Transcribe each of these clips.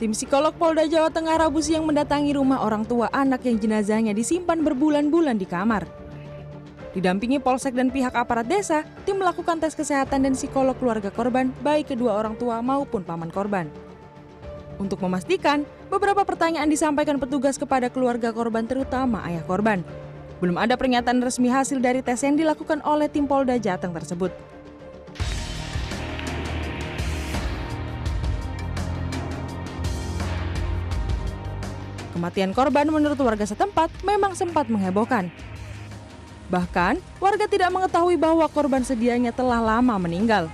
Tim psikolog Polda Jawa Tengah Rabu siang mendatangi rumah orang tua anak yang jenazahnya disimpan berbulan-bulan di kamar. Didampingi polsek dan pihak aparat desa, tim melakukan tes kesehatan dan psikolog keluarga korban, baik kedua orang tua maupun paman korban. Untuk memastikan, beberapa pertanyaan disampaikan petugas kepada keluarga korban terutama ayah korban. Belum ada pernyataan resmi hasil dari tes yang dilakukan oleh tim Polda Jateng tersebut. Kematian korban menurut warga setempat memang sempat menghebohkan. Bahkan, warga tidak mengetahui bahwa korban sedianya telah lama meninggal.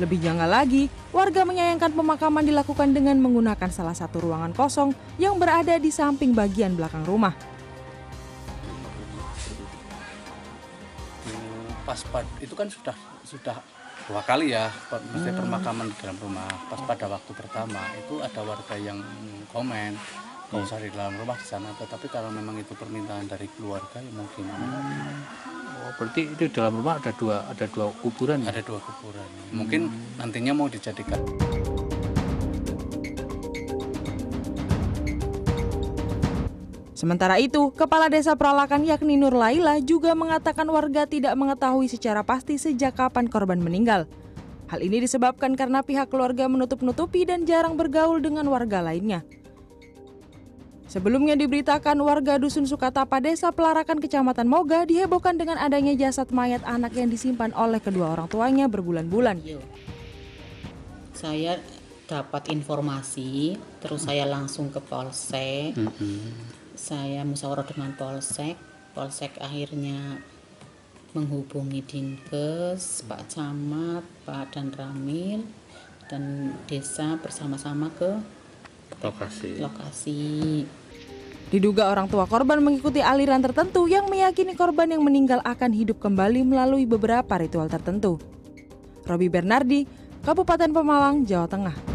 Lebih janggal lagi, warga menyayangkan pemakaman dilakukan dengan menggunakan salah satu ruangan kosong yang berada di samping bagian belakang rumah. pas pad itu kan sudah sudah dua kali ya mesti permakaman di dalam rumah pas pada waktu pertama itu ada warga yang komen nggak usah di dalam rumah di sana tetapi kalau memang itu permintaan dari keluarga ya mungkin Oh, berarti itu dalam rumah ada dua ada dua kuburan ya? ada dua kuburan mungkin nantinya mau dijadikan Sementara itu, Kepala Desa Peralakan yakni Nur Laila juga mengatakan warga tidak mengetahui secara pasti sejak kapan korban meninggal. Hal ini disebabkan karena pihak keluarga menutup-nutupi dan jarang bergaul dengan warga lainnya. Sebelumnya diberitakan warga Dusun Sukatapa Desa Pelarakan Kecamatan Moga dihebohkan dengan adanya jasad mayat anak yang disimpan oleh kedua orang tuanya berbulan-bulan. Yo. Saya dapat informasi, terus saya langsung ke polsek. Saya musyawarah dengan polsek. Polsek akhirnya menghubungi Dinkes, Pak Camat, Pak Dan Ramil, dan desa bersama-sama ke lokasi lokasi. Diduga orang tua korban mengikuti aliran tertentu yang meyakini korban yang meninggal akan hidup kembali melalui beberapa ritual tertentu. Robi Bernardi, Kabupaten Pemalang, Jawa Tengah.